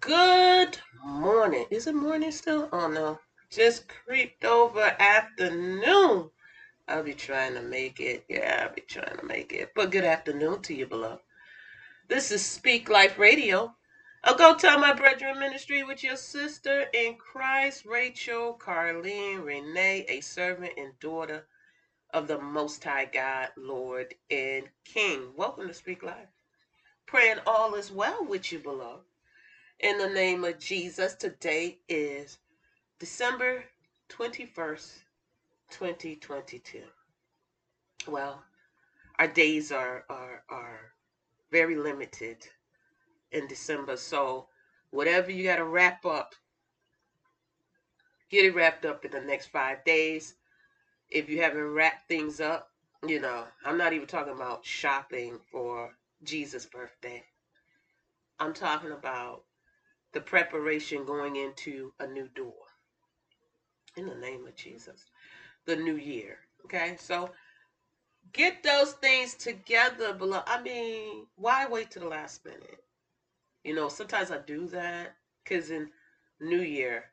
Good morning. Is it morning still? Oh no. Just creeped over afternoon. I'll be trying to make it. Yeah, I'll be trying to make it. But good afternoon to you, beloved. This is Speak Life Radio. I'll go tell my brethren ministry with your sister in Christ, Rachel, Carlene, Renee, a servant and daughter of the Most High God, Lord and King. Welcome to Speak Life. Praying all is well with you, beloved. In the name of Jesus, today is December 21st, 2022. Well, our days are are are very limited in December, so whatever you got to wrap up, get it wrapped up in the next 5 days. If you haven't wrapped things up, you know, I'm not even talking about shopping for Jesus' birthday. I'm talking about the preparation going into a new door. In the name of Jesus. The new year. Okay? So get those things together below. I mean, why wait to the last minute? You know, sometimes I do that because in New Year,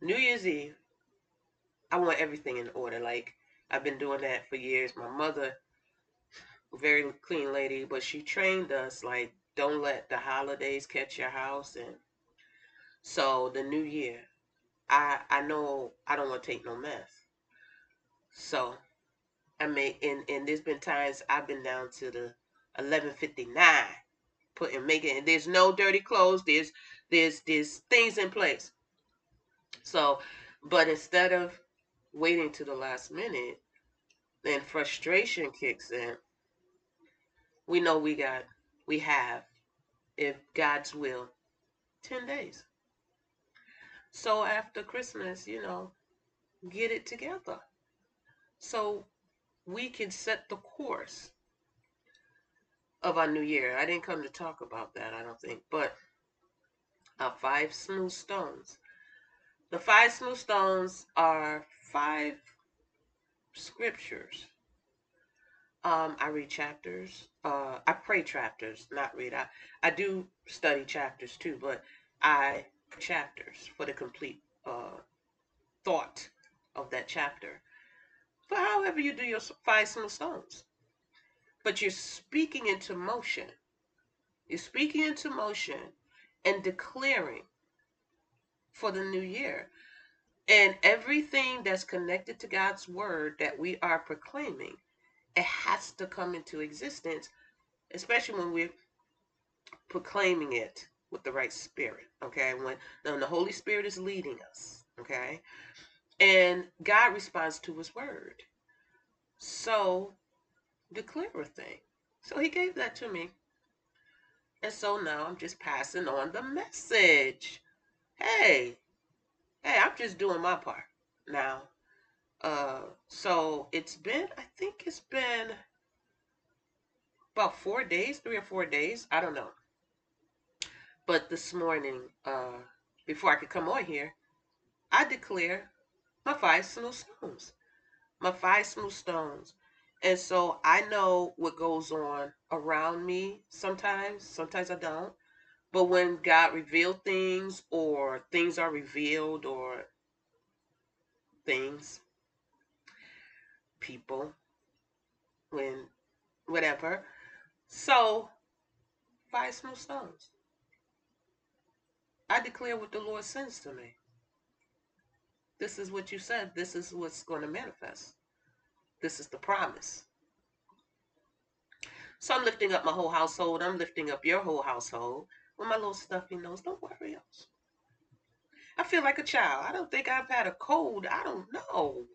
New Year's Eve, I want everything in order. Like I've been doing that for years. My mother, very clean lady, but she trained us like don't let the holidays catch your house and so the new year, I I know I don't want to take no mess. So I mean, and and there's been times I've been down to the 11:59, putting making. And there's no dirty clothes. There's there's there's things in place. So, but instead of waiting to the last minute, then frustration kicks in. We know we got we have, if God's will, 10 days. So after Christmas, you know, get it together. So we can set the course of our new year. I didn't come to talk about that, I don't think, but uh, five smooth stones. The five smooth stones are five scriptures. Um, I read chapters. Uh, I pray chapters, not read. I, I do study chapters too, but I chapters for the complete uh, thought of that chapter. But however you do your five smooth stones, but you're speaking into motion. You're speaking into motion and declaring for the new year. And everything that's connected to God's word that we are proclaiming, it has to come into existence, especially when we're proclaiming it with the right spirit. Okay, when, when the Holy Spirit is leading us. Okay, and God responds to His word. So declare a thing. So He gave that to me, and so now I'm just passing on the message. Hey, hey, I'm just doing my part now. Uh, so it's been, I think it's been about four days, three or four days. I don't know. But this morning, uh, before I could come on here, I declare my five smooth stones. My five smooth stones. And so I know what goes on around me sometimes. Sometimes I don't. But when God revealed things or things are revealed or things, people, when whatever. So buy smooth stones. I declare what the Lord sends to me. This is what you said. This is what's going to manifest. This is the promise. So I'm lifting up my whole household. I'm lifting up your whole household with my little stuffy nose. Don't worry else. I feel like a child. I don't think I've had a cold. I don't know.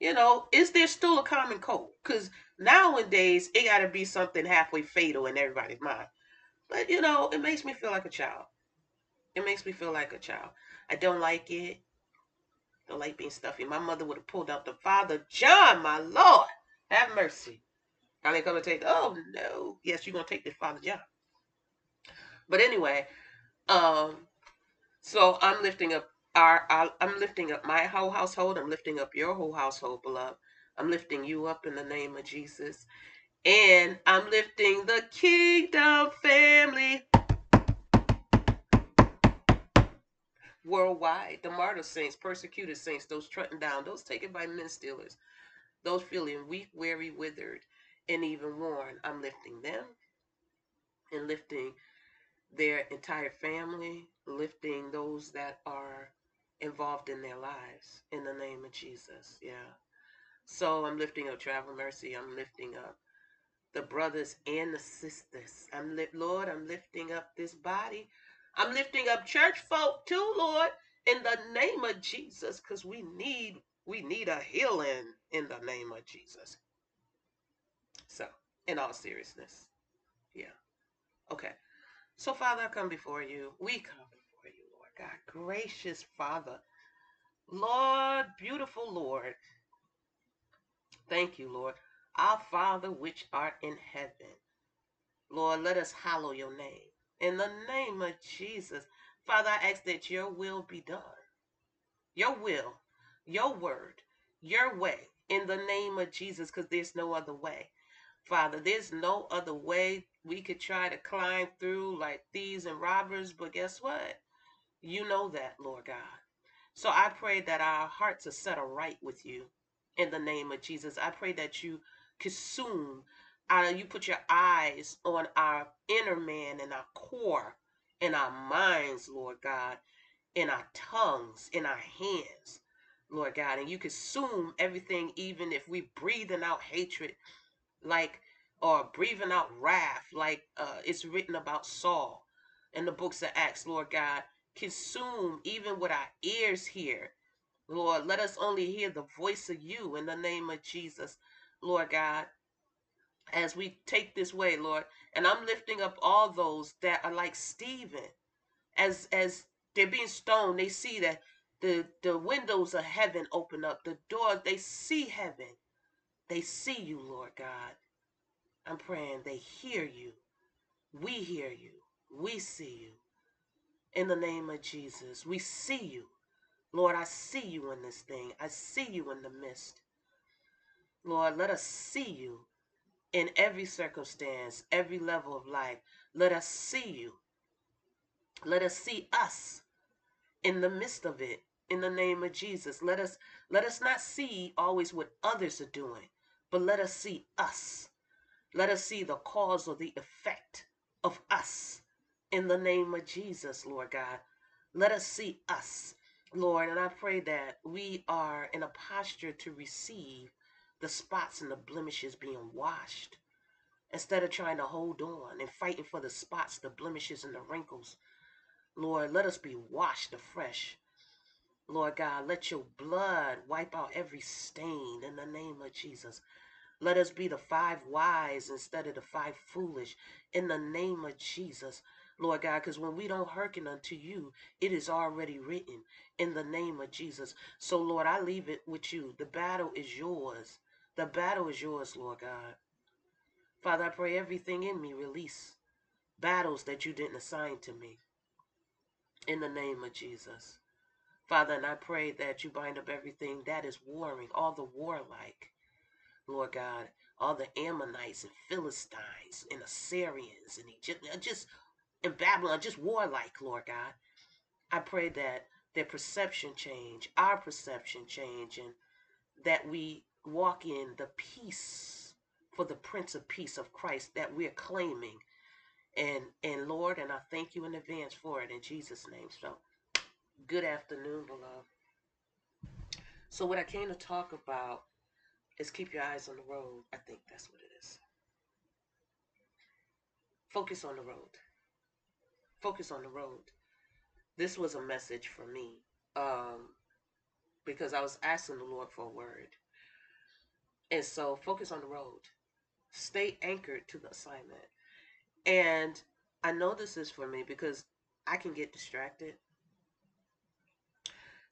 You know, is there still a common cold? Because nowadays it got to be something halfway fatal in everybody's mind. But you know, it makes me feel like a child. It makes me feel like a child. I don't like it. Don't like being stuffy. My mother would have pulled out the Father John, my Lord. Have mercy. I ain't gonna take. Oh no. Yes, you're gonna take this Father John. But anyway, um, so I'm lifting up I'm lifting up my whole household. I'm lifting up your whole household, beloved. I'm lifting you up in the name of Jesus, and I'm lifting the Kingdom family worldwide. The martyr saints, persecuted saints, those trodden down, those taken by men stealers, those feeling weak, weary, withered, and even worn. I'm lifting them and lifting their entire family, lifting those that are involved in their lives in the name of Jesus. Yeah. So I'm lifting up travel mercy. I'm lifting up the brothers and the sisters. I'm li- Lord, I'm lifting up this body. I'm lifting up church folk too, Lord, in the name of Jesus, because we need we need a healing in the name of Jesus. So, in all seriousness, yeah. Okay. So, Father, I come before you. We come God. Gracious Father. Lord, beautiful Lord. Thank you, Lord. Our Father which art in heaven. Lord, let us hallow your name. In the name of Jesus. Father, I ask that your will be done. Your will, your word, your way. In the name of Jesus, because there's no other way. Father, there's no other way we could try to climb through like thieves and robbers, but guess what? You know that, Lord God. So I pray that our hearts are set right with you in the name of Jesus. I pray that you consume, uh, you put your eyes on our inner man and our core, in our minds, Lord God, in our tongues, in our hands, Lord God, and you consume everything, even if we're breathing out hatred, like or breathing out wrath, like uh, it's written about Saul in the books of Acts, Lord God. Consume even what our ears hear, Lord. Let us only hear the voice of you in the name of Jesus, Lord God as we take this way, Lord. And I'm lifting up all those that are like Stephen. As as they're being stoned, they see that the the windows of heaven open up. The door, they see heaven. They see you, Lord God. I'm praying they hear you. We hear you. We see you. In the name of Jesus, we see you. Lord, I see you in this thing. I see you in the mist. Lord, let us see you in every circumstance, every level of life. Let us see you. Let us see us in the midst of it in the name of Jesus. Let us let us not see always what others are doing, but let us see us. Let us see the cause or the effect of us in the name of Jesus, Lord God. Let us see us, Lord, and I pray that we are in a posture to receive the spots and the blemishes being washed instead of trying to hold on and fighting for the spots, the blemishes, and the wrinkles. Lord, let us be washed afresh. Lord God, let your blood wipe out every stain in the name of Jesus. Let us be the five wise instead of the five foolish in the name of Jesus. Lord God, because when we don't hearken unto you, it is already written in the name of Jesus. So, Lord, I leave it with you. The battle is yours. The battle is yours, Lord God. Father, I pray everything in me release battles that you didn't assign to me in the name of Jesus. Father, and I pray that you bind up everything that is warring, all the warlike, Lord God, all the Ammonites and Philistines and Assyrians and Egypt, just in Babylon, just warlike, Lord God. I pray that their perception change, our perception change, and that we walk in the peace for the Prince of Peace of Christ that we're claiming. And and Lord, and I thank you in advance for it in Jesus' name. So good afternoon, beloved. So what I came to talk about is keep your eyes on the road. I think that's what it is. Focus on the road. Focus on the road. This was a message for me um, because I was asking the Lord for a word. And so focus on the road. Stay anchored to the assignment. And I know this is for me because I can get distracted.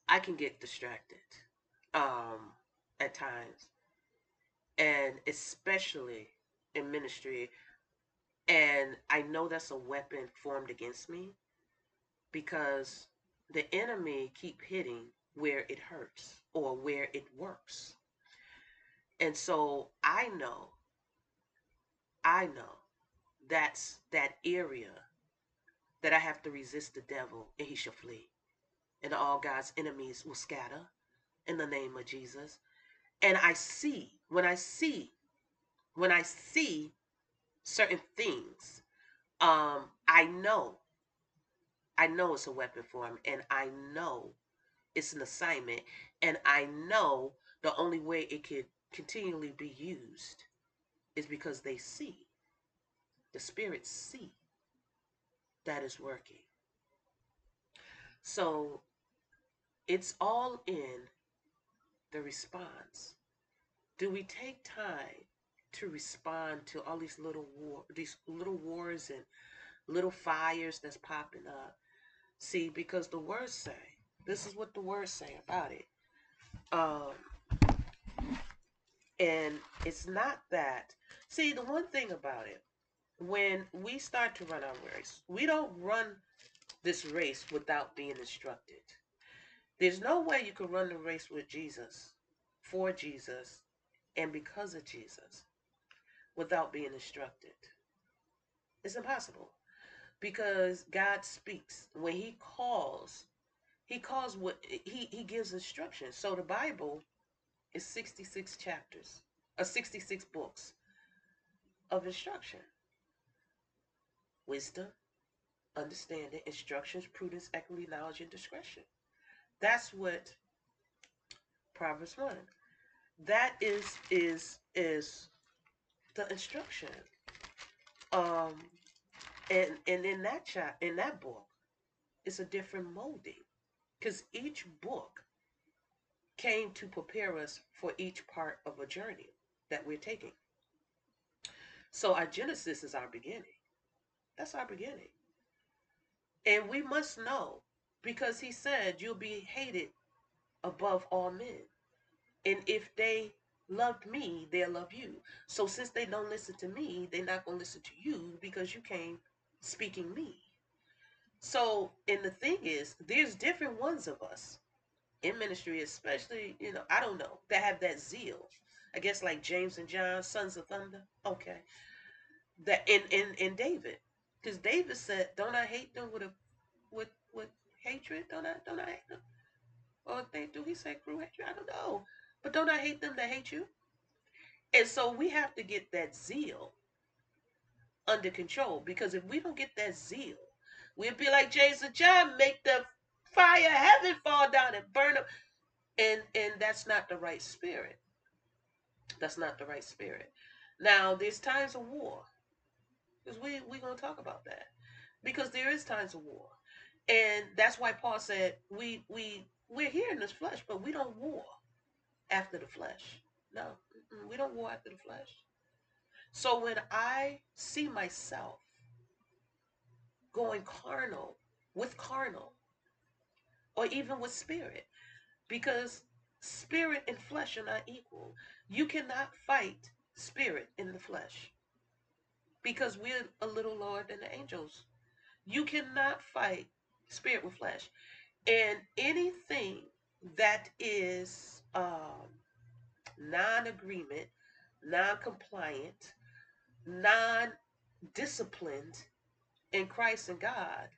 I can get distracted um, at times. And especially in ministry. And I know that's a weapon formed against me because the enemy keep hitting where it hurts or where it works. And so I know, I know that's that area that I have to resist the devil and he shall flee and all God's enemies will scatter in the name of Jesus. And I see, when I see, when I see certain things, um, I know, I know it's a weapon for him, and I know it's an assignment, and I know the only way it could continually be used is because they see, the spirits see that is working. So it's all in the response. Do we take time to respond to all these little war, these little wars and little fires that's popping up? See, because the words say, this is what the words say about it. Um, and it's not that. See, the one thing about it, when we start to run our race, we don't run this race without being instructed. There's no way you can run the race with Jesus, for Jesus, and because of Jesus without being instructed. It's impossible because God speaks. When He calls, He calls what He, he gives instructions. So the Bible is 66 chapters, or uh, 66 books of instruction wisdom, understanding, instructions, prudence, equity, knowledge, and discretion. That's what Proverbs 1. That is is is the instruction. Um and and in that chat in that book, it's a different molding. Because each book came to prepare us for each part of a journey that we're taking. So our Genesis is our beginning. That's our beginning. And we must know because he said you'll be hated above all men. And if they loved me, they'll love you. So since they don't listen to me, they're not going to listen to you because you came speaking me. So, and the thing is, there's different ones of us in ministry, especially, you know, I don't know, that have that zeal. I guess like James and John, sons of thunder. Okay. That in in in David. Because David said, Don't I hate them with a with with hatred? Don't I don't I hate them? Or they do he say cruel hatred? I don't know. But don't I hate them that hate you? And so we have to get that zeal under control. Because if we don't get that zeal, we'll be like James and John, make the fire heaven fall down and burn up. And and that's not the right spirit. That's not the right spirit. Now there's times of war. Because we we're gonna talk about that. Because there is times of war. And that's why Paul said we we we're here in this flesh, but we don't war after the flesh. No, we don't war after the flesh. So when I see myself going carnal with carnal, or even with spirit, because spirit and flesh are not equal. You cannot fight spirit in the flesh because we're a little lower than the angels. You cannot fight spirit with flesh. And anything that is um, non agreement, non compliant, non disciplined in Christ and God,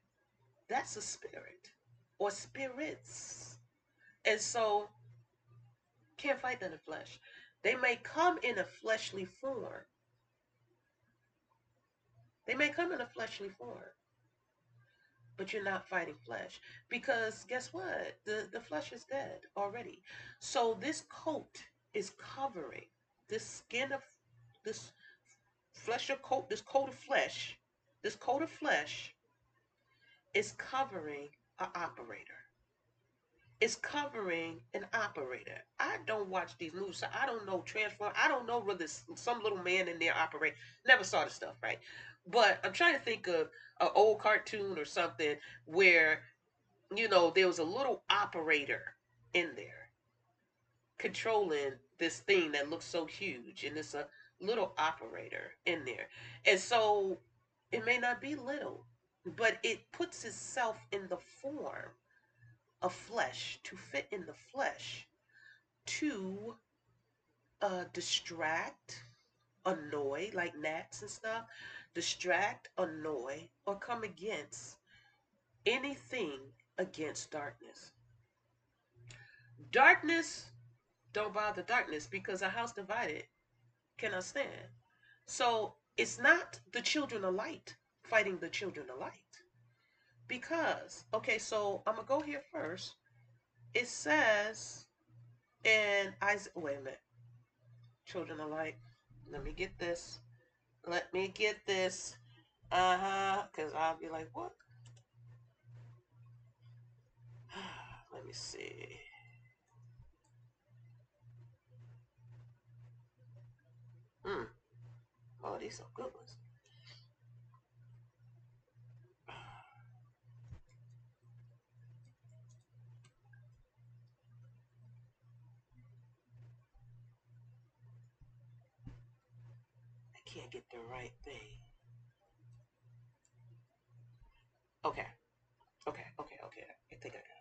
that's a spirit or spirits. And so, can't fight in the flesh. They may come in a fleshly form. They may come in a fleshly form but you're not fighting flesh because guess what? The the flesh is dead already. So this coat is covering this skin of this flesh of coat this coat of flesh this coat of flesh is covering an operator is covering an operator. I don't watch these movies, so I don't know transform. I don't know whether some little man in there operate. Never saw the stuff, right? But I'm trying to think of an old cartoon or something where, you know, there was a little operator in there controlling this thing that looks so huge, and it's a little operator in there. And so it may not be little, but it puts itself in the form of flesh to fit in the flesh to uh, distract, annoy, like gnats and stuff, distract, annoy, or come against anything against darkness. Darkness don't bother darkness because a house divided cannot stand. So it's not the children of light fighting the children of light. Because, okay, so I'm going to go here first. It says in Isaiah, wait a minute. Children light. Let me get this. Let me get this. Uh huh. Because I'll be like, what? Let me see. Hmm. Oh, these are good ones. I the right thing. Okay. Okay, okay, okay. I think I got it.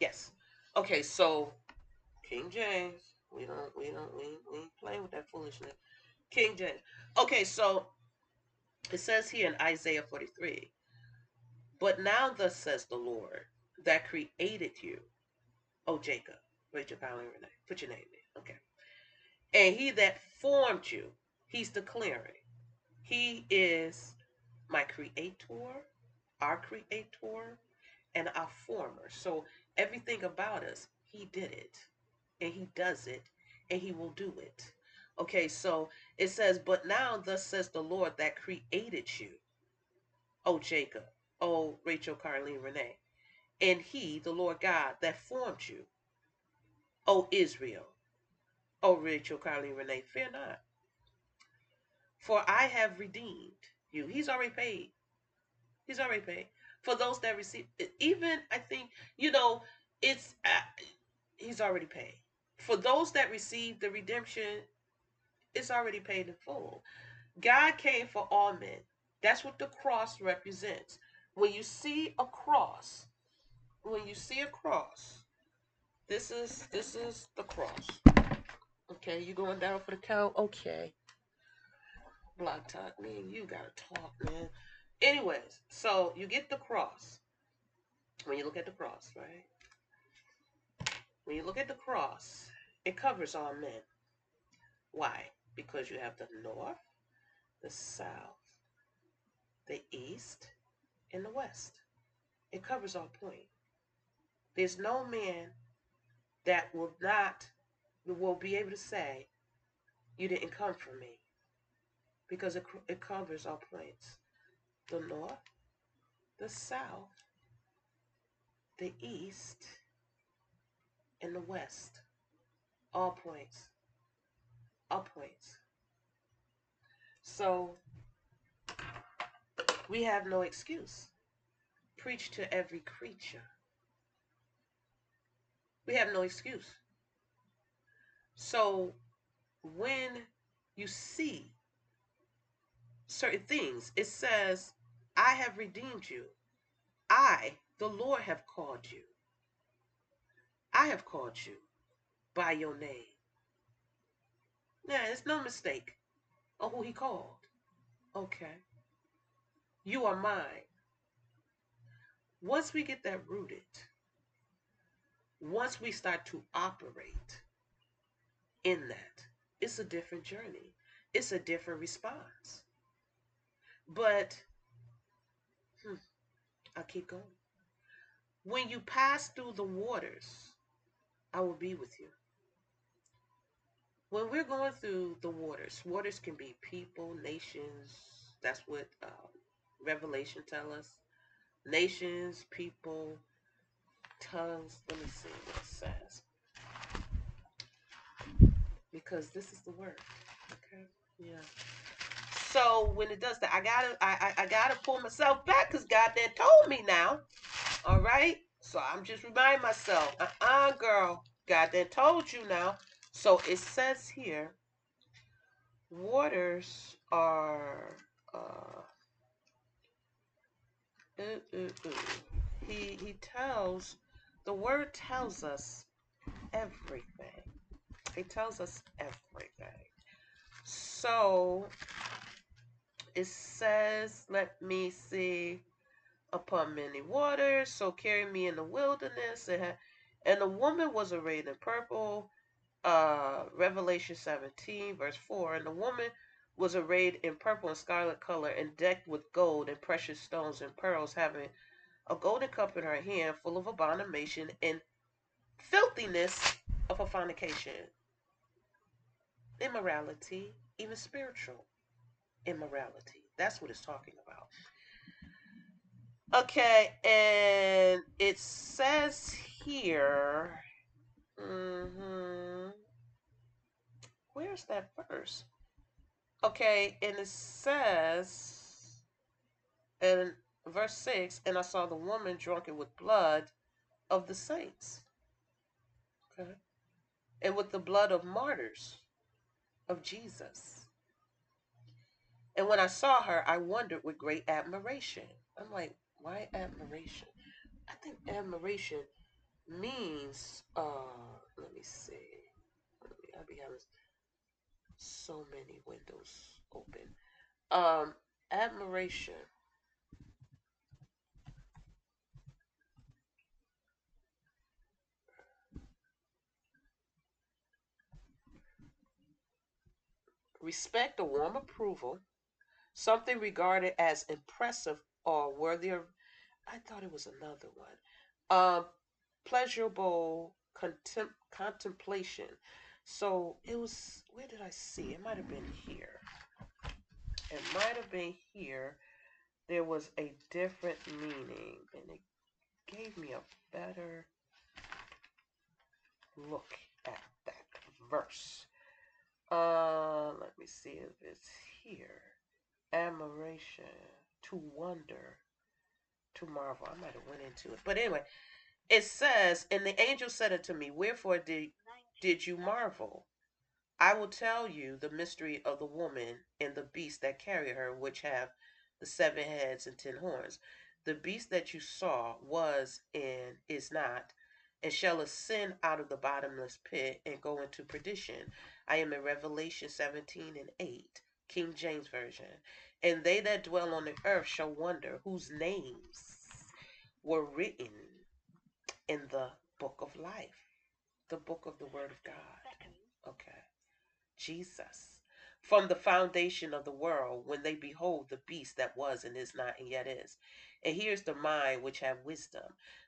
Yes. Okay, so King James. We don't we don't we, we playing with that foolishness. King James. Okay, so it says here in Isaiah 43, but now thus says the Lord that created you, O Jacob. Rachel Powell Renee. Put your name in. Okay. And he that formed you, he's declaring. He is my creator, our creator, and our former. So everything about us, he did it. And he does it. And he will do it. Okay, so it says, But now thus says the Lord that created you, O Jacob, O Rachel Carleen Renee, and he, the Lord God, that formed you, O Israel, O Rachel Carleen Renee, fear not. For I have redeemed you. He's already paid. He's already paid. For those that receive, even I think, you know, it's, uh, he's already paid. For those that receive the redemption, it's already paid in full. God came for all men. That's what the cross represents. When you see a cross, when you see a cross, this is this is the cross. Okay, you going down for the count? Okay. Block talk, man. You gotta talk, man. Anyways, so you get the cross. When you look at the cross, right? When you look at the cross, it covers all men. Why? Because you have the north, the south, the east, and the west. It covers all point. There's no man that will not will be able to say you didn't come from me because it, it covers all points. The north the south the east and the west. All points. All points. So we have no excuse. Preach to every creature. We have no excuse. So when you see certain things, it says, I have redeemed you. I, the Lord, have called you. I have called you by your name. Now, it's no mistake on who he called. Okay. You are mine. Once we get that rooted, once we start to operate in that. It's a different journey, it's a different response. But hmm, I'll keep going. When you pass through the waters, I will be with you. When we're going through the waters, waters can be people, nations. That's what uh, Revelation tell us. Nations, people, tongues. Let me see what it says because this is the word. Okay. Yeah. So when it does that, I gotta I I, I gotta pull myself back because God then told me now. All right. So I'm just reminding myself, uh-uh, girl. God then told you now. So it says here, waters are uh, uh, uh, uh. he he tells the word tells us everything. It tells us everything. So it says, let me see, upon many waters. So carry me in the wilderness. It, And the woman was arrayed in purple, uh, Revelation 17, verse 4. And the woman was arrayed in purple and scarlet color and decked with gold and precious stones and pearls, having a golden cup in her hand full of abomination and filthiness of a fornication, immorality, even spiritual immorality. That's what it's talking about. Okay, and it says here, mm-hmm, where's that verse? Okay, and it says and verse 6 and I saw the woman drunken with blood of the saints. Okay. And with the blood of martyrs of Jesus. And when I saw her, I wondered with great admiration. I'm like, why admiration? I think admiration means, uh, let me see. Let me, I'll be having so many windows open. Um, admiration. Respect or warm approval, something regarded as impressive or worthy of. I thought it was another one. Um, contemplation. So it was, where did I see? It might have been here. It might have been here. There was a different meaning, and it gave me a better look at that verse. Uh, let me see if it's here. Admiration, to wonder, to marvel. I might have went into it, but anyway, it says, "And the angel said unto me, Wherefore did did you marvel? I will tell you the mystery of the woman and the beast that carry her, which have the seven heads and ten horns. The beast that you saw was and is not, and shall ascend out of the bottomless pit and go into perdition. I am in Revelation 17 and 8, King James Version. And they that dwell on the earth shall wonder whose names were written in the book of life, the book of the Word of God. Okay. Jesus. From the foundation of the world, when they behold the beast that was and is not and yet is. And here's the mind which have wisdom.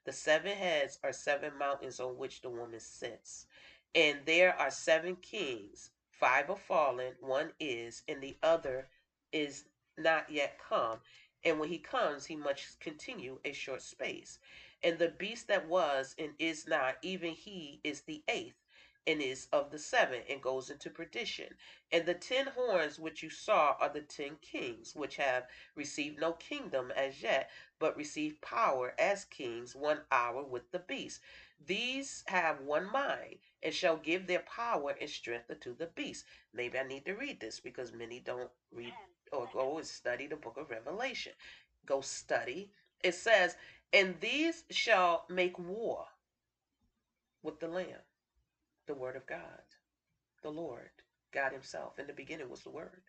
The seven heads are seven mountains on which the woman sits. And there are seven kings. Five are fallen, one is, and the other is not yet come. And when he comes, he must continue a short space. And the beast that was and is not, even he is the eighth and is of the seven and goes into perdition. And the ten horns which you saw are the ten kings, which have received no kingdom as yet, but receive power as kings one hour with the beast. These have one mind and shall give their power and strength unto the beast. Maybe I need to read this because many don't read or go and study the book of Revelation. Go study. It says, And these shall make war with the Lamb the Word of God, the Lord, God Himself. In the beginning was the Word,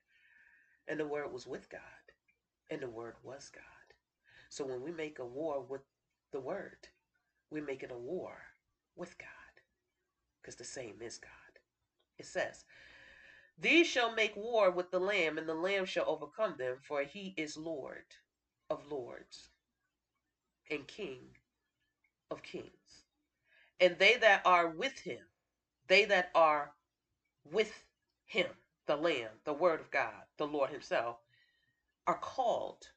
and the Word was with God, and the Word was God. So when we make a war with the Word, we're making a war with God, because the same is God. It says, These shall make war with the Lamb, and the Lamb shall overcome them, for He is Lord of lords and King of kings. And they that are with him they that are with him, the Lamb, the Word of God, the Lord Himself, are called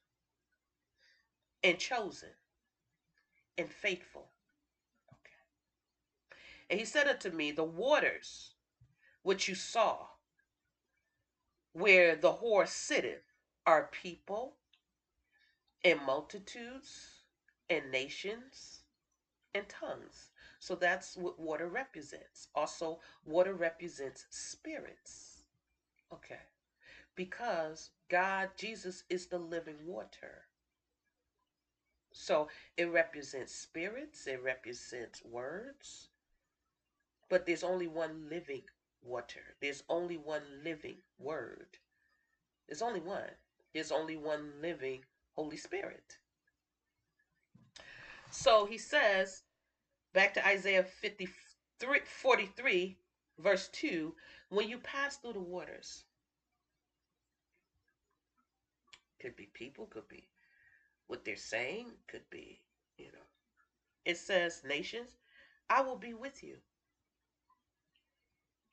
and chosen and faithful. And he said unto me, The waters which you saw, where the horse sitteth, are people and multitudes and nations and tongues. So that's what water represents. Also, water represents spirits. Okay. Because God, Jesus is the living water. So it represents spirits, it represents words. But there's only one living water. There's only one living word. There's only one. There's only one living Holy Spirit. So he says, Back to Isaiah 53, 43, verse 2 when you pass through the waters, could be people, could be what they're saying, could be, you know. It says, Nations, I will be with you.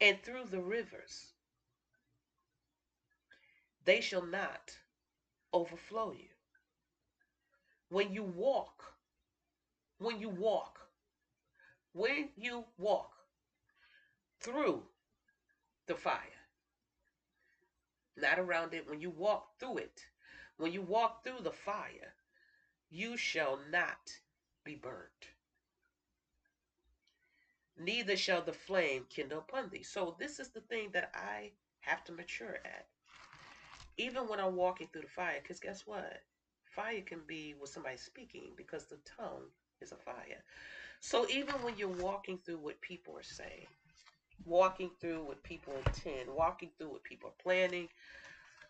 And through the rivers, they shall not overflow you. When you walk, when you walk, when you walk through the fire, not around it, when you walk through it, when you walk through the fire, you shall not be burnt. Neither shall the flame kindle upon thee. So, this is the thing that I have to mature at. Even when I'm walking through the fire, because guess what? Fire can be with somebody speaking because the tongue is a fire. So, even when you're walking through what people are saying, walking through what people intend, walking through what people are planning,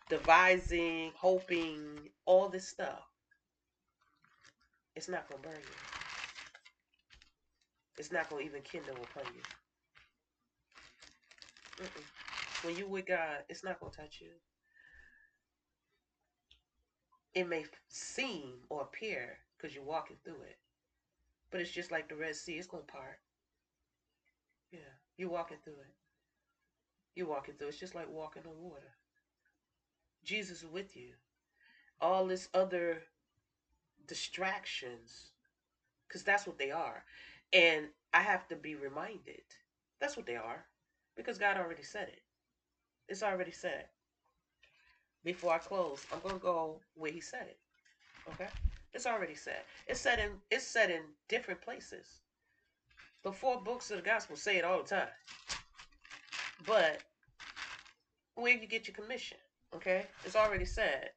devising, hoping, all this stuff, it's not going to burn you. It's not going to even kindle upon you. Mm-mm. When you with God, it's not going to touch you. It may seem or appear because you're walking through it, but it's just like the Red Sea. It's going to part. Yeah, you're walking through it. You're walking through. It's just like walking on water. Jesus is with you. All this other distractions, because that's what they are. And I have to be reminded that's what they are, because God already said it. It's already said. Before I close, I'm gonna go where He said it. Okay, it's already said. It's said in it's said in different places. The four books of the gospel say it all the time. But where you get your commission? Okay, it's already said.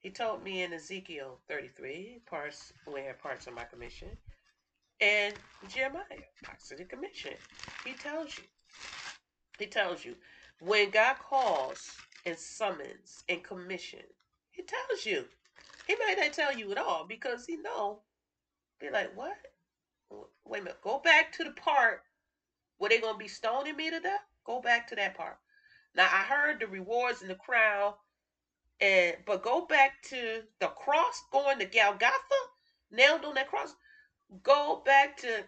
He told me in Ezekiel 33, parts where parts of my commission, and Jeremiah, parts of the commission. He tells you. He tells you. When God calls and summons and commission, he tells you. He might not tell you at all because he know. Be like, what? Wait a minute. Go back to the part where they're gonna be stoning me to death. Go back to that part. Now I heard the rewards and the crown and but go back to the cross, going to Golgotha, nailed on that cross. Go back to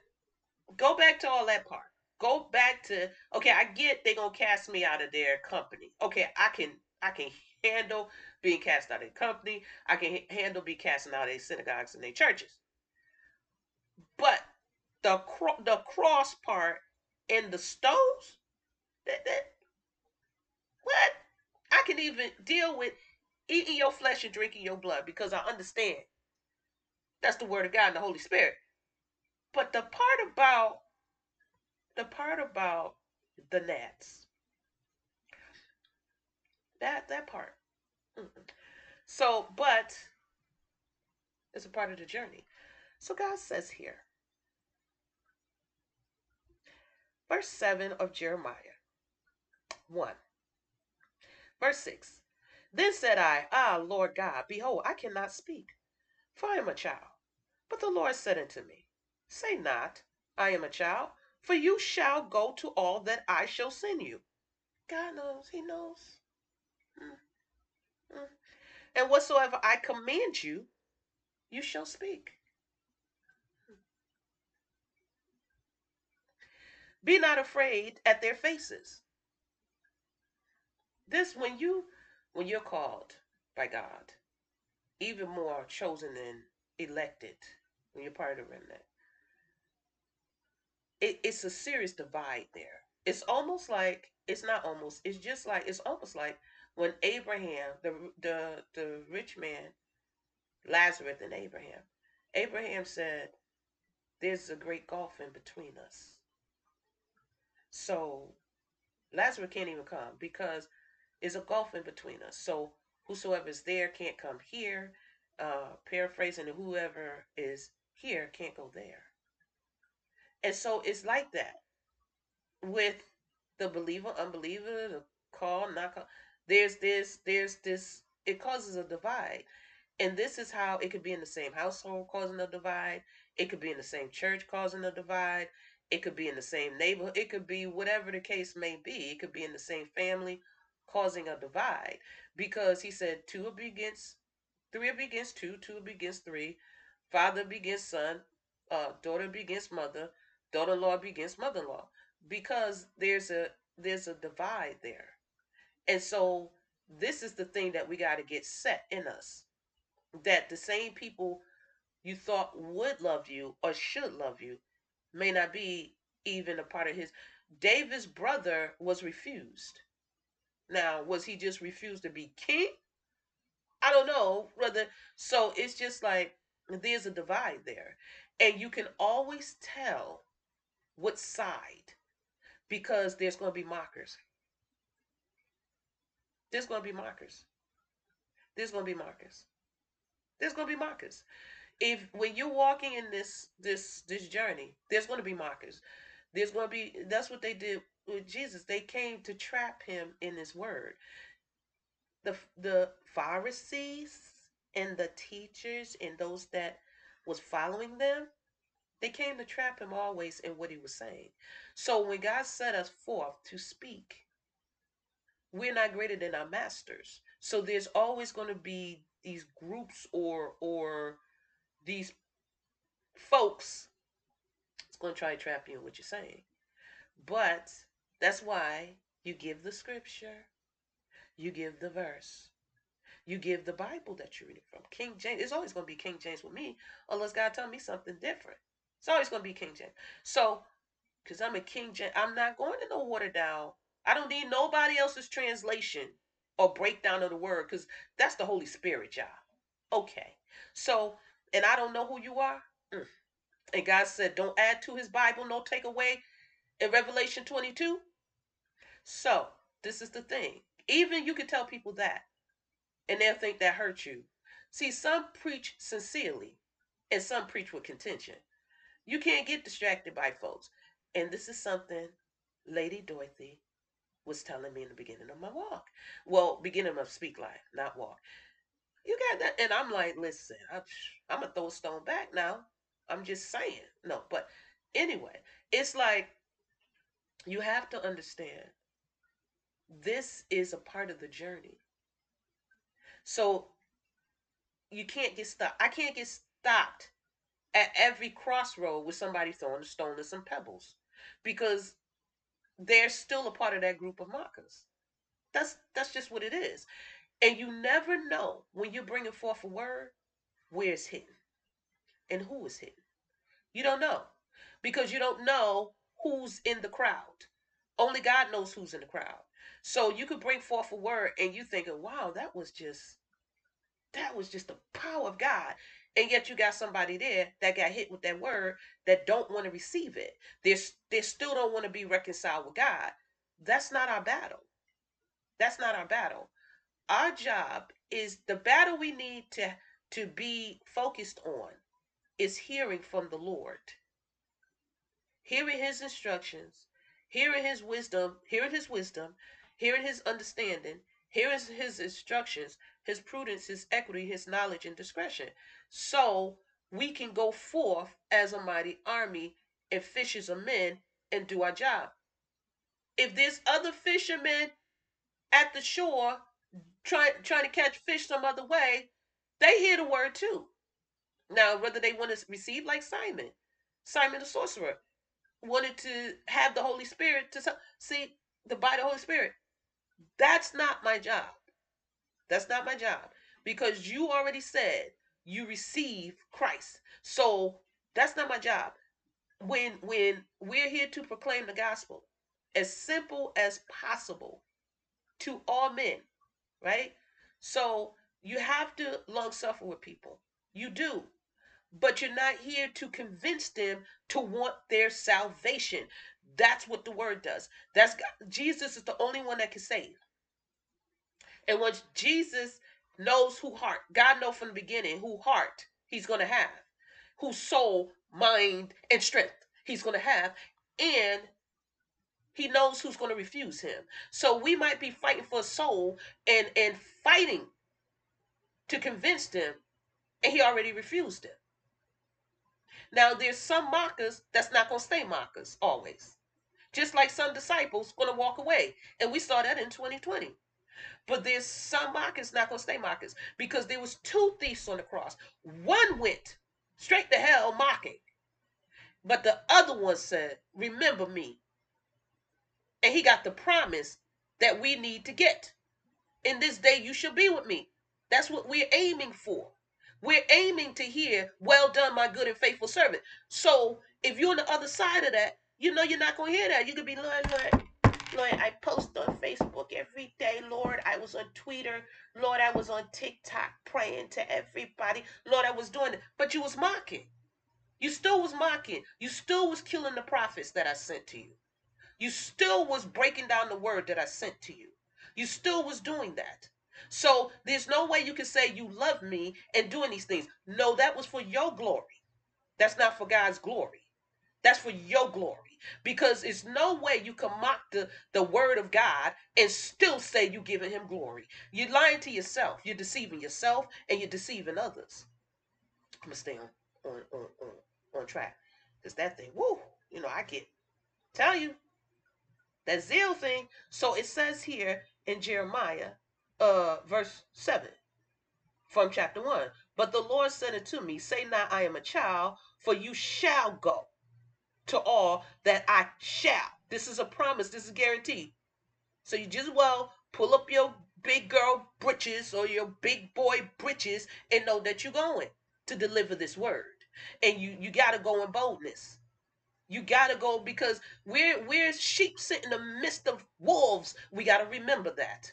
go back to all that part. Go back to okay, I get they gonna cast me out of their company. Okay, I can I can handle being cast out of company. I can handle be cast out of synagogues and their churches. But the cro- the cross part and the stones, that, that what I can even deal with eating your flesh and drinking your blood because I understand. That's the word of God and the Holy Spirit. But the part about the part about the gnats, that that part. So, but it's a part of the journey. So God says here, verse 7 of Jeremiah 1. Verse 6 then said I, Ah, Lord God, behold, I cannot speak, for I am a child. But the Lord said unto me, Say not, I am a child, for you shall go to all that I shall send you. God knows, He knows. Mm. Mm. And whatsoever I command you, you shall speak. Be not afraid at their faces. This, when you when you're called by God, even more chosen and elected, when you're part of the remnant, it, it's a serious divide there. It's almost like it's not almost. It's just like it's almost like when Abraham, the the the rich man, Lazarus and Abraham, Abraham said, "There's a great gulf in between us." So Lazarus can't even come because there's a gulf in between us. So whosoever is there can't come here. Uh, paraphrasing, whoever is here can't go there. And so it's like that with the believer, unbeliever, the call, not call. There's this, there's this. It causes a divide, And this is how it could be in the same household causing a divide. It could be in the same church causing a divide. It could be in the same neighborhood. It could be whatever the case may be. It could be in the same family causing a divide. Because he said two will be against three will be against two, two will be against three, father will against son, uh, daughter will against mother, daughter-in-law will be against mother-in-law. Because there's a there's a divide there. And so this is the thing that we got to get set in us that the same people you thought would love you or should love you may not be even a part of his. David's brother was refused. Now, was he just refused to be king? I don't know, brother. So it's just like there's a divide there. And you can always tell what side because there's going to be mockers. There's going to be mockers. There's going to be mockers. There's going to be mockers. If when you're walking in this this this journey, there's going to be mockers. There's going to be that's what they did with Jesus. They came to trap him in his word. The the Pharisees and the teachers and those that was following them, they came to trap him always in what he was saying. So when God set us forth to speak, we're not greater than our masters. So there's always going to be these groups or or these folks it's going to try to trap you in what you're saying. But that's why you give the scripture, you give the verse, you give the Bible that you're reading from. King James, it's always going to be King James with me, unless God tell me something different. It's always going to be King James. So, because I'm a King James, I'm not going to no water down. I don't need nobody else's translation or breakdown of the word, because that's the Holy Spirit job. Okay. So, and I don't know who you are. Mm. And God said, don't add to his Bible, no take away in Revelation 22. So, this is the thing. Even you can tell people that, and they'll think that hurt you. See, some preach sincerely, and some preach with contention. You can't get distracted by folks. And this is something Lady Dorothy was telling me in the beginning of my walk. Well, beginning of Speak Life, not walk. You got that? And I'm like, listen, I'm, I'm going to throw a stone back now. I'm just saying. No, but anyway, it's like you have to understand this is a part of the journey. So you can't get stopped. I can't get stopped at every crossroad with somebody throwing a stone and some pebbles because they're still a part of that group of mockers. That's that's just what it is. And you never know when you're bringing forth a word where it's hidden and who is hidden. You don't know because you don't know who's in the crowd. Only God knows who's in the crowd. So you could bring forth a word and you thinking, wow, that was just that was just the power of God. And yet you got somebody there that got hit with that word that don't want to receive it. They they still don't want to be reconciled with God. That's not our battle. That's not our battle. Our job is the battle we need to to be focused on is hearing from the Lord. Hearing his instructions, hearing his wisdom, hearing his wisdom, hearing his understanding, hearing his instructions, his prudence, his equity, his knowledge, and discretion. So we can go forth as a mighty army and fishers of men and do our job. If there's other fishermen at the shore trying trying to catch fish some other way, they hear the word too. Now, whether they want to receive like Simon, Simon the sorcerer, wanted to have the Holy Spirit to see the by the Holy Spirit. That's not my job. That's not my job because you already said you receive Christ. So that's not my job. When when we're here to proclaim the gospel as simple as possible to all men, right? So you have to long suffer with people. You do. But you're not here to convince them to want their salvation. That's what the word does. That's God. Jesus is the only one that can save. And once Jesus knows who heart, God knows from the beginning who heart he's going to have, whose soul, mind, and strength he's going to have, and he knows who's going to refuse him. So we might be fighting for a soul and and fighting to convince them And he already refused it. Now there's some mockers that's not gonna stay mockers always. Just like some disciples gonna walk away. And we saw that in 2020. But there's some mockers not gonna stay mockers because there was two thieves on the cross. One went straight to hell mocking, but the other one said, "Remember me." And he got the promise that we need to get. In this day you shall be with me. That's what we're aiming for. We're aiming to hear, "Well done, my good and faithful servant." So if you're on the other side of that, you know you're not gonna hear that. You could be, Lord, Lord, Lord, I post on Facebook every day. Lord, I was on Twitter. Lord, I was on TikTok praying to everybody. Lord, I was doing it. But you was mocking. You still was mocking. You still was killing the prophets that I sent to you. You still was breaking down the word that I sent to you. You still was doing that. So there's no way you can say you love me and doing these things. No, that was for your glory. That's not for God's glory. That's for your glory. Because it's no way you can mock the, the word of God and still say you're giving him glory. You're lying to yourself. You're deceiving yourself and you're deceiving others. I'm gonna stay on on on on, on track. Because that thing, woo, you know, I get tell you that zeal thing. So it says here in Jeremiah, uh, verse 7 from chapter 1. But the Lord said unto me, Say not, I am a child, for you shall go to all that I shall. This is a promise, this is guaranteed. So you just well pull up your big girl britches or your big boy britches and know that you're going to deliver this word. And you you gotta go in boldness. You gotta go because we're we're sheep sitting in the midst of wolves. We gotta remember that.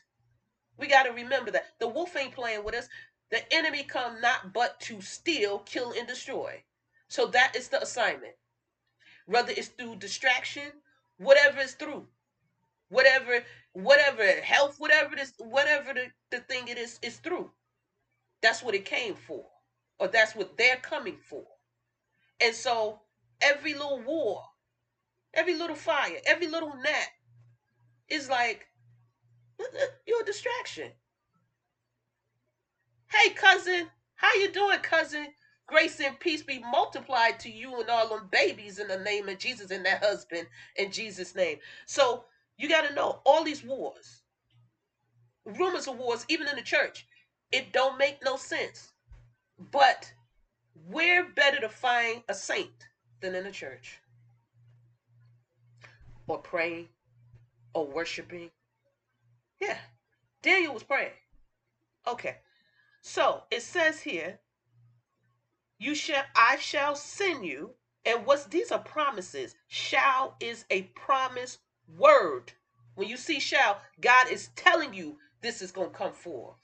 We gotta remember that. The wolf ain't playing with us. The enemy come not but to steal, kill, and destroy. So that is the assignment whether it's through distraction, whatever it's through, whatever, whatever health, whatever it is, whatever the, the thing it is, is through. That's what it came for, or that's what they're coming for. And so every little war, every little fire, every little gnat is like you're a distraction. Hey cousin, how you doing, cousin? Grace and peace be multiplied to you and all them babies in the name of Jesus and that husband in Jesus' name. So you got to know all these wars, rumors of wars, even in the church, it don't make no sense. But where better to find a saint than in the church? Or praying or worshiping. Yeah. Daniel was praying. Okay. So it says here you shall I shall send you. And what's these are promises. Shall is a promise word. When you see shall, God is telling you this is gonna come forth.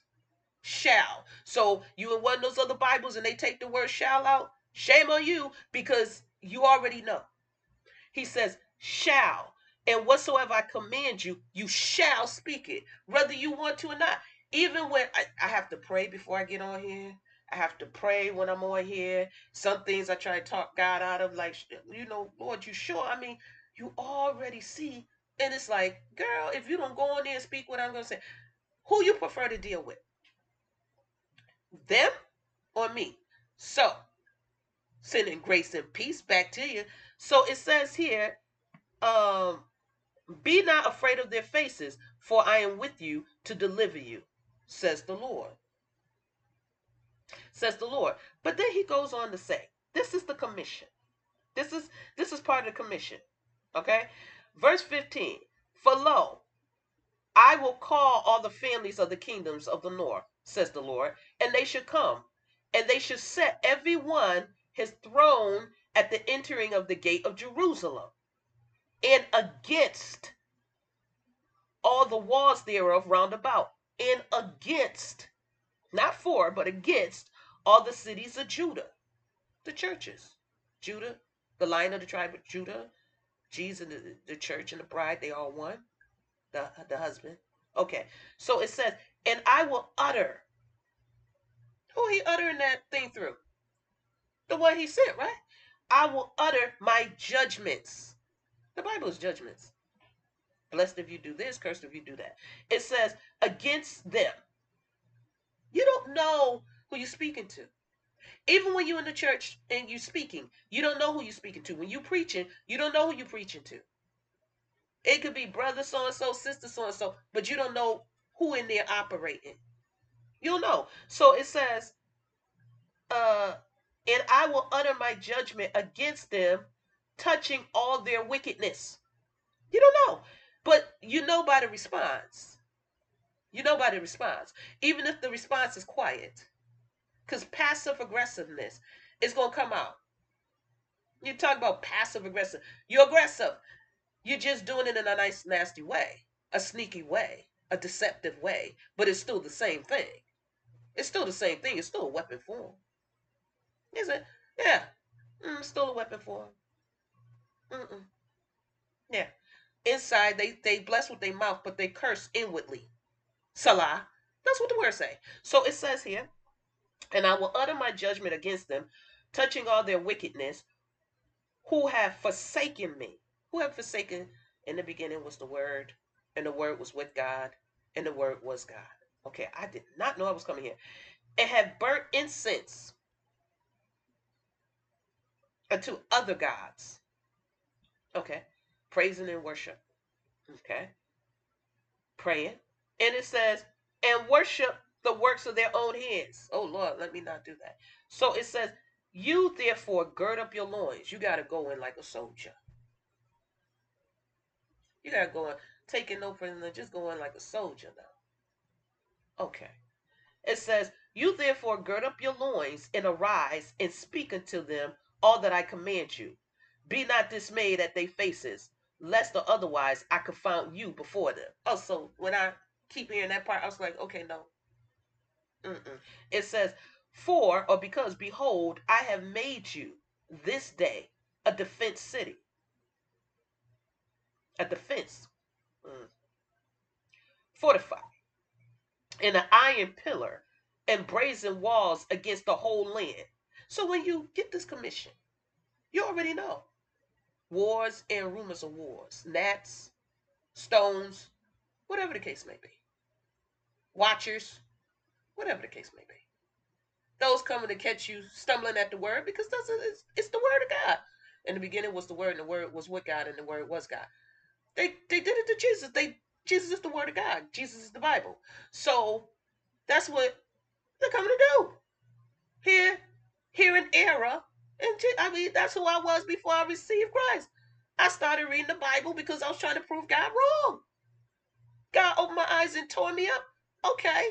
Shall. So you in one of those other Bibles and they take the word shall out, shame on you because you already know. He says, shall. And whatsoever I command you, you shall speak it, whether you want to or not. Even when I, I have to pray before I get on here. I have to pray when I'm on here. Some things I try to talk God out of, like, you know, Lord, you sure? I mean, you already see. And it's like, girl, if you don't go on there and speak what I'm going to say, who you prefer to deal with? Them or me? So, sending grace and peace back to you. So it says here, um, be not afraid of their faces, for I am with you to deliver you, says the Lord says the Lord. But then he goes on to say, this is the commission. This is this is part of the commission. Okay? Verse 15. For lo, I will call all the families of the kingdoms of the north, says the Lord, and they should come, and they should set every one his throne at the entering of the gate of Jerusalem, and against all the walls thereof round about, and against, not for, but against all the cities of Judah, the churches. Judah, the line of the tribe of Judah, Jesus, the, the church and the bride, they all one. The, the husband. Okay, so it says, and I will utter. Who he uttering that thing through? The one he sent, right? I will utter my judgments. The Bible is judgments. Blessed if you do this, cursed if you do that. It says, against them. You don't know who you're speaking to. Even when you're in the church and you're speaking, you don't know who you're speaking to. When you're preaching, you don't know who you're preaching to. It could be brother so and so, sister so and so, but you don't know who in there operating. You'll know. So it says, uh, and I will utter my judgment against them, touching all their wickedness. You don't know, but you know by the response. You know by the response, even if the response is quiet, because passive aggressiveness is gonna come out. You talk about passive aggressive. You're aggressive. You're just doing it in a nice, nasty way, a sneaky way, a deceptive way, but it's still the same thing. It's still the same thing. It's still a weapon form. Is it? Yeah. Mm, still a weapon form. Mm-mm. Yeah. Inside, they they bless with their mouth, but they curse inwardly. Selah. That's what the word say. So it says here, and I will utter my judgment against them, touching all their wickedness, who have forsaken me. Who have forsaken? In the beginning was the word, and the word was with God, and the word was God. Okay, I did not know I was coming here. And have burnt incense unto other gods. Okay. Praising and worship. Okay. Praying. And it says, and worship the works of their own hands. Oh Lord, let me not do that. So it says, you therefore gird up your loins. You got to go in like a soldier. You got to go in, taking no prisoner, just go in like a soldier now. Okay. It says, You therefore gird up your loins and arise and speak unto them all that I command you. Be not dismayed at their faces, lest or otherwise I could confound you before them. Oh, so when I keep hearing that part, I was like, okay, no. Mm-mm. It says, For or because, behold, I have made you this day a defense city. A defense. Mm. Fortified. And an iron pillar and brazen walls against the whole land. So when you get this commission, you already know. Wars and rumors of wars, gnats, stones, whatever the case may be. Watchers, whatever the case may be. Those coming to catch you stumbling at the word because that's it's, it's the word of God. In the beginning was the word, and the word was with God, and the word was God. They they did it to Jesus. They Jesus is the word of God. Jesus is the Bible. So that's what they're coming to do. Here, here in era. And I mean, that's who I was before I received Christ. I started reading the Bible because I was trying to prove God wrong. God opened my eyes and tore me up. Okay.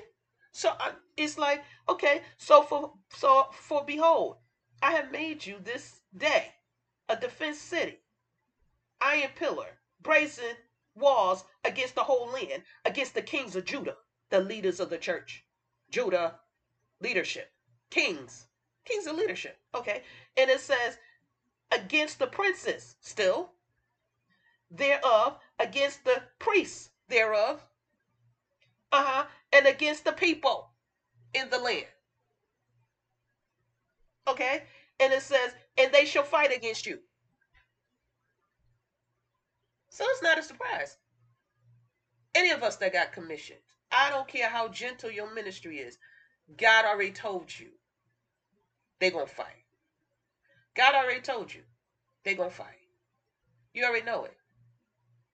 So I, it's like, okay, so for so for behold, I have made you this day a defense city, iron pillar, brazen walls against the whole land, against the kings of Judah, the leaders of the church. Judah leadership, kings, kings of leadership. Okay. And it says, against the princes, still, thereof, against the priests thereof, uh huh, and against the people in the land. Okay. And it says, and they shall fight against you. So it's not a surprise. Any of us that got commissioned, I don't care how gentle your ministry is, God already told you they're going to fight. God already told you they're going to fight. You already know it.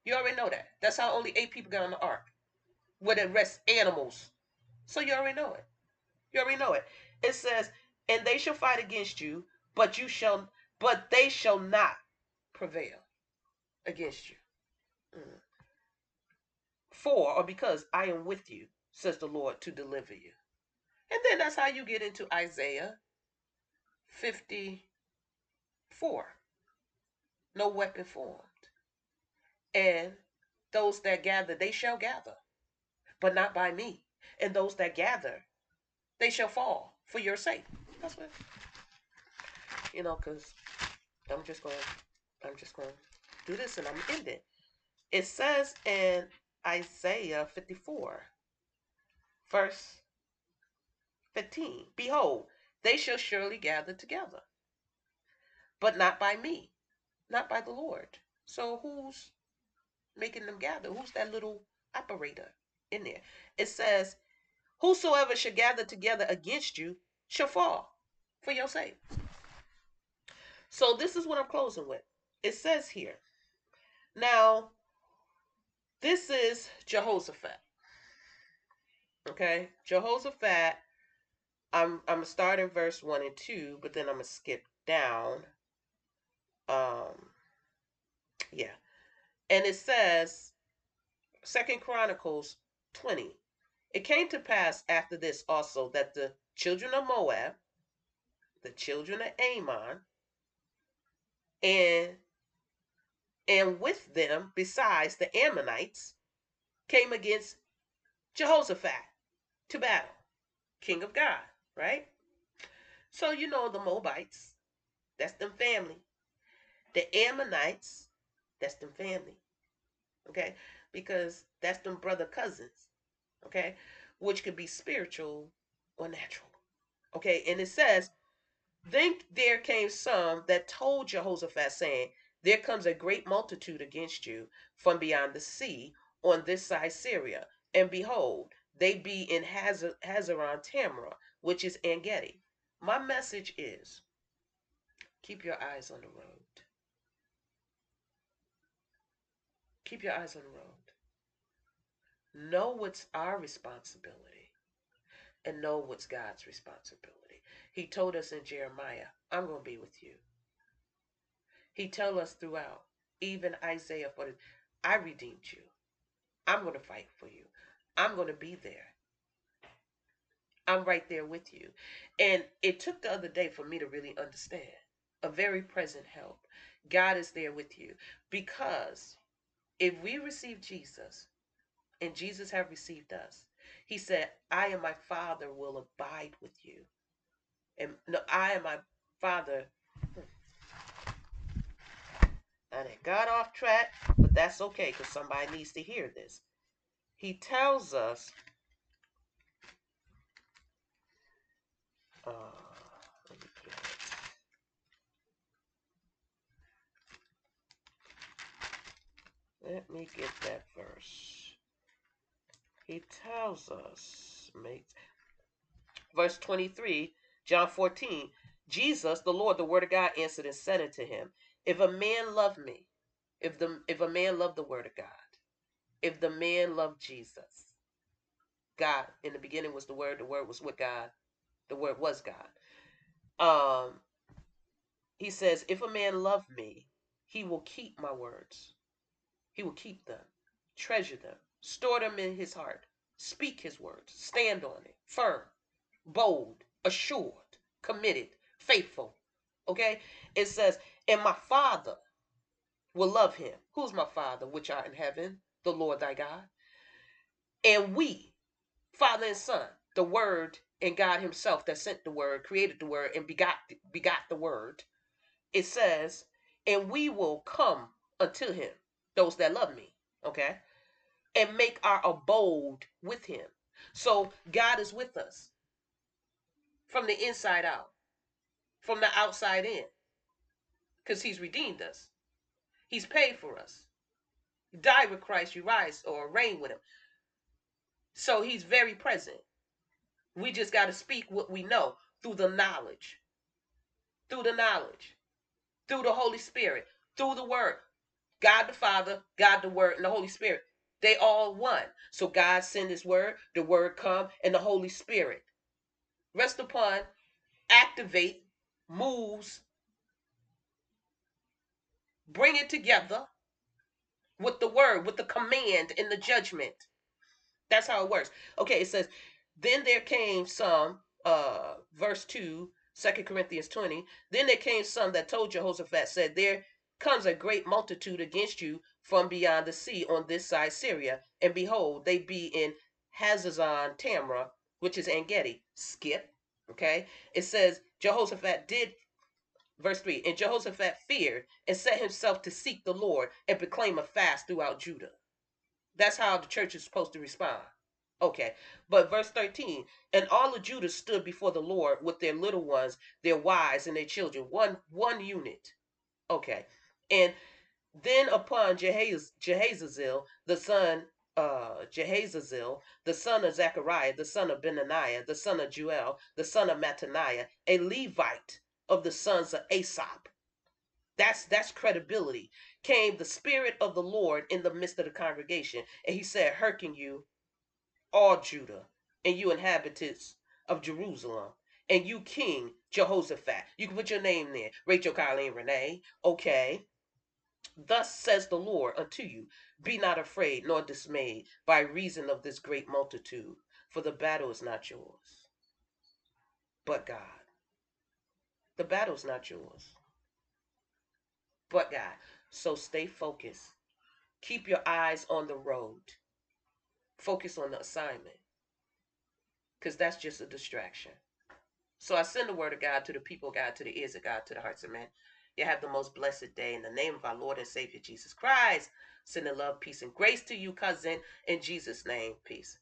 You already know that. That's how only eight people got on the ark. Where the rest animals. So you already know it. You already know it. It says, and they shall fight against you, but you shall, but they shall not prevail against you. Mm. For or because I am with you, says the Lord, to deliver you. And then that's how you get into Isaiah 54. No weapon formed. And those that gather, they shall gather, but not by me. And those that gather, they shall fall for your sake. That's what, you know, because I'm just going, I'm just going to do this and I'm ending. It it says in Isaiah 54, verse 15 Behold, they shall surely gather together, but not by me, not by the Lord. So who's making them gather? Who's that little operator in there? It says, Whosoever shall gather together against you shall fall. for your sake. So this is what I'm closing with. It says here. Now, this is Jehoshaphat. Okay, Jehoshaphat. I'm I'm gonna start in verse one and two, but then I'm gonna skip down. Um, yeah, and it says, Second Chronicles twenty. It came to pass after this also that the children of Moab, the children of Ammon, and and with them, besides the Ammonites, came against Jehoshaphat to battle, king of God, right? So you know the Moabites, that's them family. The Ammonites, that's them family. Okay? Because that's them brother cousins. Okay? Which could be spiritual or natural. Okay, and it says, Then there came some that told Jehoshaphat, saying, There comes a great multitude against you from beyond the sea on this side Syria. And behold, they be in Hazar- Hazaron Tamra, which is Engedi. My message is keep your eyes on the road. Keep your eyes on the road. Know what's our responsibility and know what's God's responsibility. He told us in Jeremiah, I'm going to be with you. He told us throughout, even Isaiah 40, I redeemed you. I'm going to fight for you. I'm going to be there. I'm right there with you. And it took the other day for me to really understand a very present help. God is there with you because if we receive Jesus and Jesus have received us, he said, I and my Father will abide with you. And no, I and my Father. Hmm, and it got off track, but that's okay because somebody needs to hear this. He tells us, uh, let me get it. Let me get that verse. He tells us, make verse 23, John 14, Jesus, the Lord, the word of God, answered and said unto him, If a man love me, if the if a man love the word of God, if the man loved Jesus, God, in the beginning was the word, the word was with God, the word was God. Um, he says, If a man love me, he will keep my words. He will keep them, treasure them, store them in his heart, speak his words, stand on it, firm, bold, assured, committed, faithful. Okay? It says, And my Father will love him. Who's my Father, which art in heaven? The Lord thy God. And we, Father and Son, the Word and God Himself that sent the Word, created the Word, and begot begot the Word. It says, and we will come unto Him, those that love me, okay, and make our abode with Him. So God is with us from the inside out, from the outside in, because He's redeemed us. He's paid for us. You die with Christ, you rise or reign with Him. So He's very present. We just got to speak what we know through the knowledge, through the knowledge, through the Holy Spirit, through the Word. God the Father, God the Word, and the Holy Spirit. They all one. So God send His Word, the Word come, and the Holy Spirit rest upon, activate, moves, bring it together with the Word, with the command and the judgment. That's how it works. Okay, it says, then there came some, uh, verse 2, 2 Corinthians 20. Then there came some that told Jehoshaphat, said, There comes a great multitude against you from beyond the sea on this side Syria. And behold, they be in Hazazon Tamra, which is Engedi. Skip. Okay. It says, Jehoshaphat did, verse 3, and Jehoshaphat feared and set himself to seek the Lord and proclaim a fast throughout Judah. That's how the church is supposed to respond. Okay, but verse 13, and all of Judah stood before the Lord with their little ones, their wives, and their children, one one unit. Okay, and then upon Jehaz, Jehazazel, the son uh, Jehazazel, the son of Zechariah, the son of Benaniah, the son of Juel, the son of Mattaniah, a Levite of the sons of Asaph. That's that's credibility. Came the spirit of the Lord in the midst of the congregation, and he said, Hearken you, all Judah, and you inhabitants of Jerusalem, and you King Jehoshaphat. You can put your name there. Rachel, Colleen, Renee. Okay. Thus says the Lord unto you Be not afraid nor dismayed by reason of this great multitude, for the battle is not yours, but God. The battle is not yours, but God. So stay focused. Keep your eyes on the road. Focus on the assignment, because that's just a distraction. So I send the word of God to the people, God, to the ears of God, to the hearts of men. You have the most blessed day in the name of our Lord and Savior Jesus Christ. Sending love, peace, and grace to you, cousin. In Jesus' name, peace.